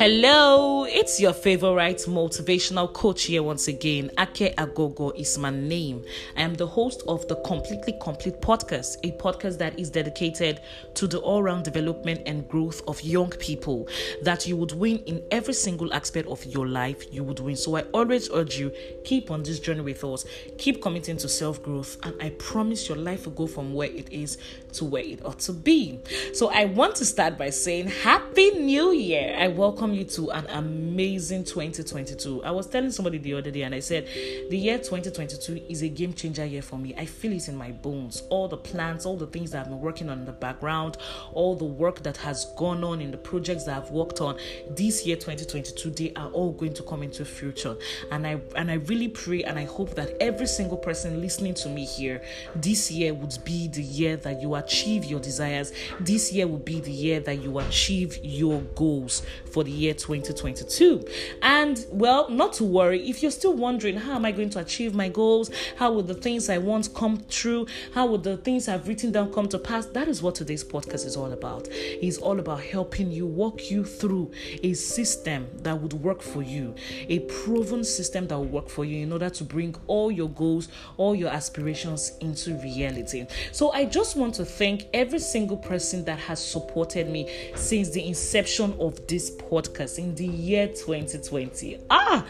Hello, it's your favorite motivational coach here once again. Ake Agogo is my name. I am the host of the Completely Complete podcast, a podcast that is dedicated to the all round development and growth of young people that you would win in every single aspect of your life. You would win. So I always urge you keep on this journey with us, keep committing to self growth, and I promise your life will go from where it is to where it ought to be. So I want to start by saying Happy New Year. I welcome you to an amazing 2022. I was telling somebody the other day and I said the year 2022 is a game changer year for me. I feel it in my bones. All the plans, all the things that I've been working on in the background, all the work that has gone on in the projects that I've worked on this year 2022, they are all going to come into future. And I and I really pray and I hope that every single person listening to me here this year would be the year that you achieve your desires. This year will be the year that you achieve your goals for the year 2022. And well, not to worry, if you're still wondering, how am I going to achieve my goals? How will the things I want come true? How will the things I've written down come to pass? That is what today's podcast is all about. It's all about helping you walk you through a system that would work for you, a proven system that will work for you in order to bring all your goals, all your aspirations into reality. So I just want to thank every single person that has supported me since the inception of this podcast in the year 2020. Ah,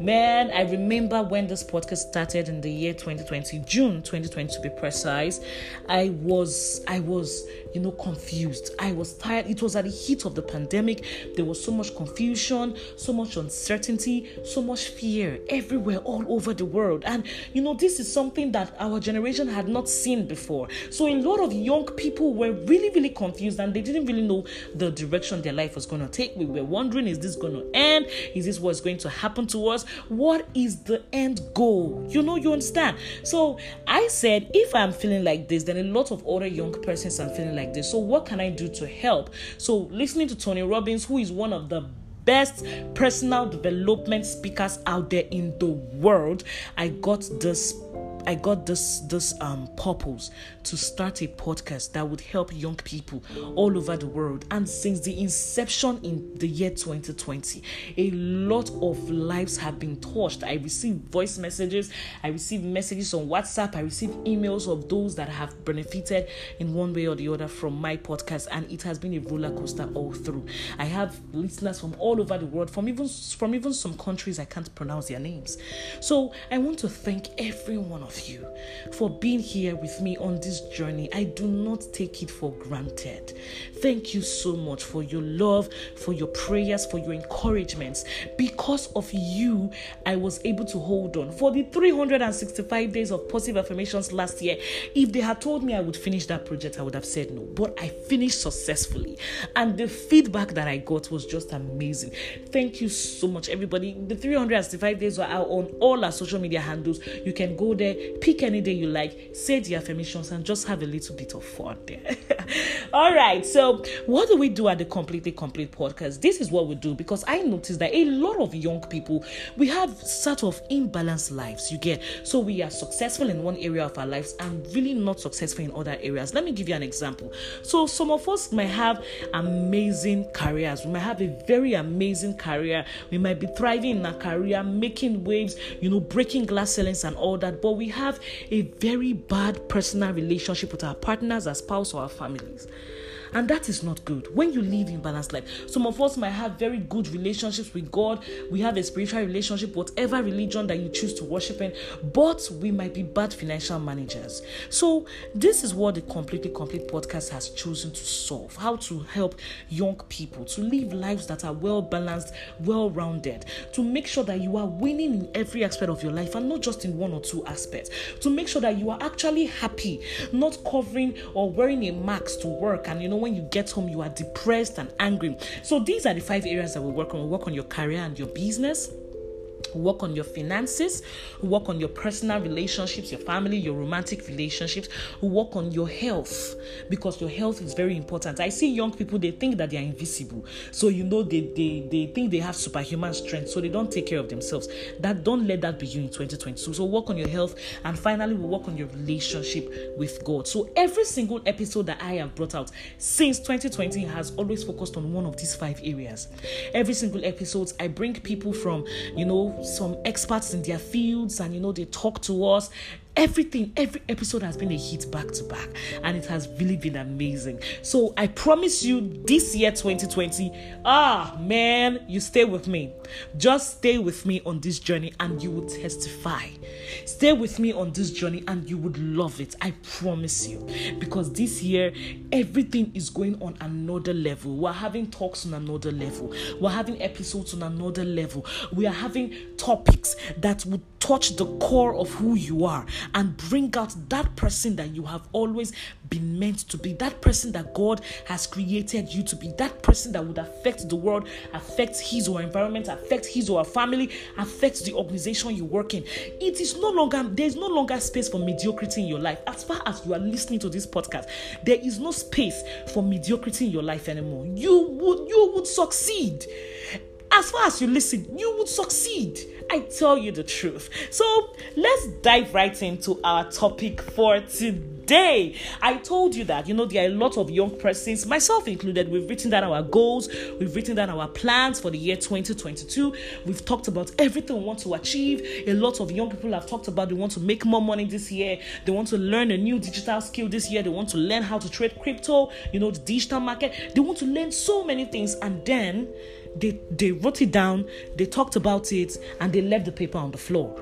man, I remember when this podcast started in the year 2020, June 2020 to be precise. I was, I was, you know, confused. I was tired. It was at the heat of the pandemic. There was so much confusion, so much uncertainty, so much fear everywhere, all over the world. And you know, this is something that our generation had not seen before. So a lot of young people were really, really confused and they didn't really know the direction their life was going to take. We were wondering, is this going to end? Is this what's going to happen to us? What is the end goal? You know, you understand. So I said, if I'm feeling like this, then a lot of other young persons are feeling like this. So what can I do to help? So listening to Tony Robbins, who is one of the best personal development speakers out there in the world, I got this I got this this um purpose to start a podcast that would help young people all over the world. And since the inception in the year 2020, a lot of lives have been touched. I receive voice messages, I receive messages on WhatsApp, I receive emails of those that have benefited in one way or the other from my podcast, and it has been a roller coaster all through. I have listeners from all over the world, from even from even some countries I can't pronounce their names. So I want to thank every one of you for being here with me on this journey. I do not take it for granted. Thank you so much for your love, for your prayers, for your encouragements. Because of you, I was able to hold on. For the 365 days of positive affirmations last year, if they had told me I would finish that project, I would have said no. But I finished successfully. And the feedback that I got was just amazing. Thank you so much, everybody. The 365 days are out on all our social media handles. You can go there, pick any day you like, say the affirmations, and just have a little bit of fun there. all right. So, what do we do at the Completely Complete podcast? This is what we do because I noticed that a lot of young people we have sort of imbalanced lives. You get so we are successful in one area of our lives and really not successful in other areas. Let me give you an example. So, some of us might have amazing careers. We might have a very amazing career. We might be thriving in our career, making waves, you know, breaking glass ceilings and all that. But we have a very bad personal relationship with our partners, our spouse, or our families. And that is not good when you live in balanced life. Some of us might have very good relationships with God. We have a spiritual relationship, whatever religion that you choose to worship in, but we might be bad financial managers. So, this is what the Completely Complete podcast has chosen to solve how to help young people to live lives that are well balanced, well rounded, to make sure that you are winning in every aspect of your life and not just in one or two aspects, to make sure that you are actually happy, not covering or wearing a mask to work and you know when you get home, you are depressed and angry. So, these are the five areas that we work on. We work on your career and your business work on your finances, work on your personal relationships, your family, your romantic relationships, work on your health because your health is very important. I see young people, they think that they are invisible. So, you know, they, they, they think they have superhuman strength, so they don't take care of themselves. That don't let that be you in 2022. So, work on your health and finally, we work on your relationship with God. So, every single episode that I have brought out since 2020 has always focused on one of these five areas. Every single episode, I bring people from, you know, some experts in their fields and you know they talk to us everything every episode has been a hit back to back and it has really been amazing. So i promise you this year 2020 ah man you stay with me. Just stay with me on this journey and you will testify. Stay with me on this journey and you would love it i promise you. Because this year everything is going on another level. We're having talks on another level. We're having episodes on another level. We are having topics that would touch the core of who you are and bring out that person that you have always been meant to be, that person that God has created you to be, that person that would affect the world, affect his or environment, affect his or family, affect the organization you work in. It is no longer, there's no longer space for mediocrity in your life. As far as you are listening to this podcast, there is no space for mediocrity in your life anymore. You would you would succeed as far as you listen, you would succeed. I tell you the truth. So let's dive right into our topic for today. I told you that, you know, there are a lot of young persons, myself included, we've written down our goals, we've written down our plans for the year 2022. We've talked about everything we want to achieve. A lot of young people have talked about they want to make more money this year, they want to learn a new digital skill this year, they want to learn how to trade crypto, you know, the digital market. They want to learn so many things, and then they they wrote it down, they talked about it, and they left the paper on the floor.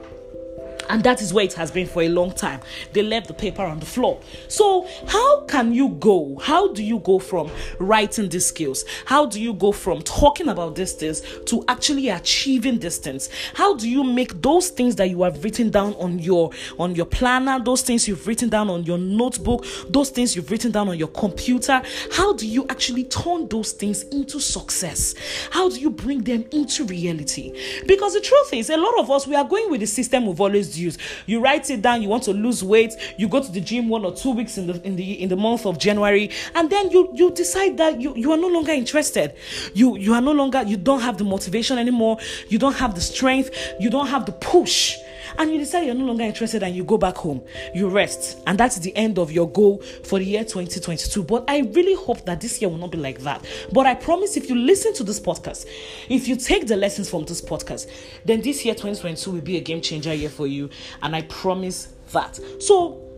And that is where it has been for a long time. They left the paper on the floor. So, how can you go? How do you go from writing these skills? How do you go from talking about these things to actually achieving things? How do you make those things that you have written down on your on your planner, those things you've written down on your notebook, those things you've written down on your computer? How do you actually turn those things into success? How do you bring them into reality? Because the truth is, a lot of us we are going with the system we've always use. You write it down, you want to lose weight, you go to the gym one or two weeks in the in the in the month of January, and then you you decide that you, you are no longer interested. You you are no longer you don't have the motivation anymore, you don't have the strength, you don't have the push and you decide you're no longer interested and you go back home, you rest, and that's the end of your goal for the year 2022. But I really hope that this year will not be like that. But I promise if you listen to this podcast, if you take the lessons from this podcast, then this year 2022 will be a game changer year for you, and I promise that. So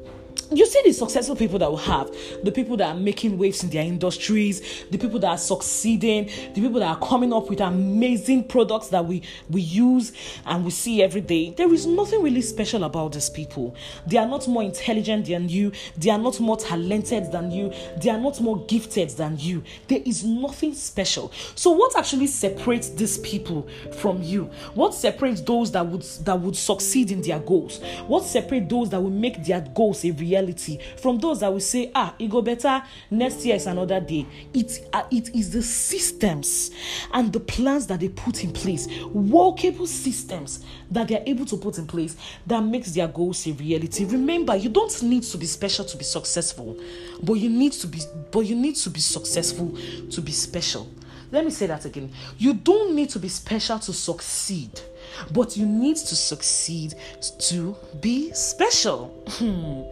you see the successful people that we have the people that are making waves in their industries the people that are succeeding the people that are coming up with amazing products that we we use and we see every day. There is nothing really special about these people. They are not more intelligent than you. They are not more talented than you. They are not more gifted than you. There is nothing special. So what actually separates these people from you? What separates those that would that would succeed in their goals? What separates those that will make their goals a reality from those that will say, ah, it go better next year is another day. It, uh, it is the systems and the plans that they put in place, workable systems that they are able to put in place that makes their goals a reality. Remember, you don't need to be special to be successful, but you need to be, but you need to be successful to be special. Let me say that again. You don't need to be special to succeed but you need to succeed to be special. Hmm.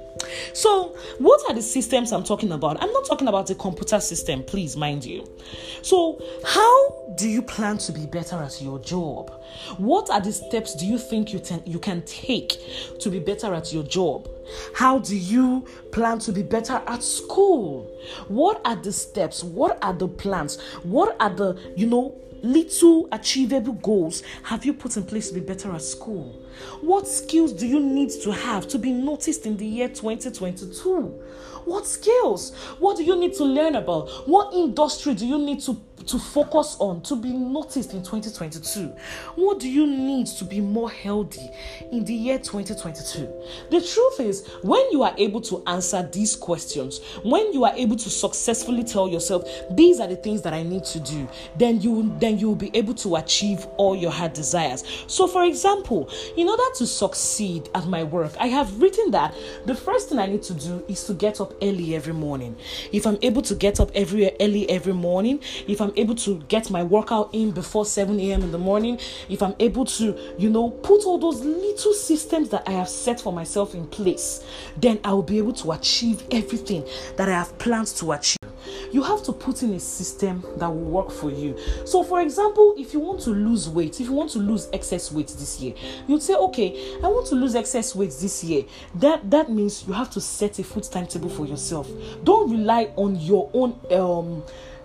So, what are the systems I'm talking about? I'm not talking about a computer system, please mind you. So, how do you plan to be better at your job? What are the steps do you think you, ten- you can take to be better at your job? How do you plan to be better at school? What are the steps? What are the plans? What are the, you know, little achievable goals have you put in place to be better at school? What skills do you need to have to be noticed in the year 2022? What skills? What do you need to learn about? What industry do you need to to focus on to be noticed in 2022? What do you need to be more healthy in the year 2022? The truth is, when you are able to answer these questions, when you are able to successfully tell yourself, these are the things that I need to do, then you then you'll be able to achieve all your heart desires. So, for example, in order to succeed at my work, I have written that the first thing I need to do is to get up early every morning. If I'm able to get up every early every morning, if I'm able to get my workout in before 7 a.m. in the morning, if I'm able to, you know, put all those little systems that I have set for myself in place, then I will be able to achieve everything that I have planned to achieve you have to put in a system that will work for you. So, for example, if you want to lose weight, if you want to lose excess weight this year, you'd say, okay, I want to lose excess weight this year. That that means you have to set a food timetable for yourself. Don't rely on your own um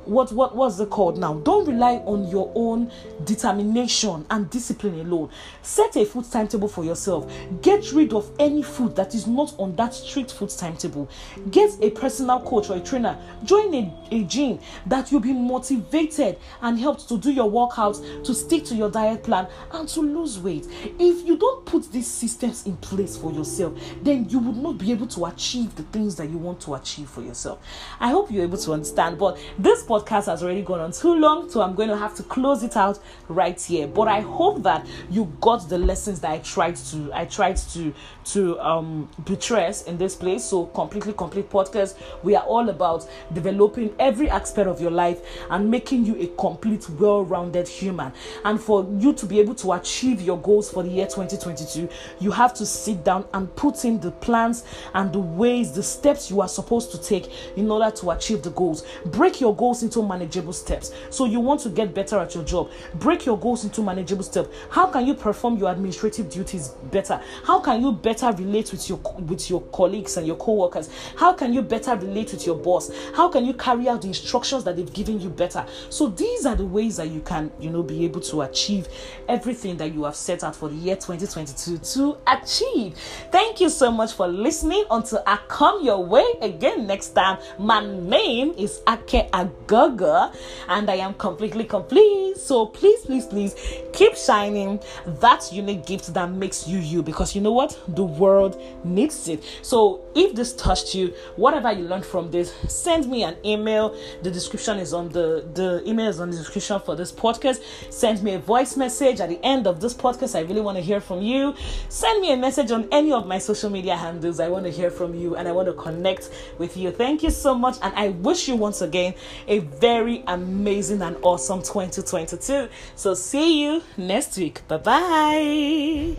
what what what's it called now? Don't rely on your own determination and discipline alone. Set a food timetable for yourself. Get rid of any food that is not on that strict food timetable. Get a personal coach or a trainer. Join a, a gym that you'll be motivated and helped to do your workouts to stick to your diet plan and to lose weight. If you don't put these systems in place for yourself then you would not be able to achieve the things that you want to achieve for yourself. I hope you're able to understand but this podcast has already gone on too long, so I'm going to have to close it out right here. But I hope that you got the lessons that I tried to I tried to to um buttress in this place. So completely complete podcast. We are all about developing every aspect of your life and making you a complete, well-rounded human. And for you to be able to achieve your goals for the year 2022, you have to sit down and put in the plans and the ways, the steps you are supposed to take in order to achieve the goals. Break your goals into manageable steps. So you want to get better at your job. Break your goals into manageable steps. How can you perform your administrative duties better? How can you better relate with your with your colleagues and your co-workers? How can you better relate with your boss? How can you carry out the instructions that they've given you better? So these are the ways that you can, you know, be able to achieve everything that you have set out for the year 2022 to achieve. Thank you so much for listening. Until I come your way again next time, my name is Ake Aga Gaga, and I am completely complete. So please, please, please keep shining that unique gift that makes you you because you know what? The world needs it. So if this touched you, whatever you learned from this, send me an email. The description is on the the email is on the description for this podcast. Send me a voice message at the end of this podcast. I really want to hear from you. Send me a message on any of my social media handles. I want to hear from you and I want to connect with you. Thank you so much, and I wish you once again a very amazing and awesome 2022. So, see you next week. Bye bye.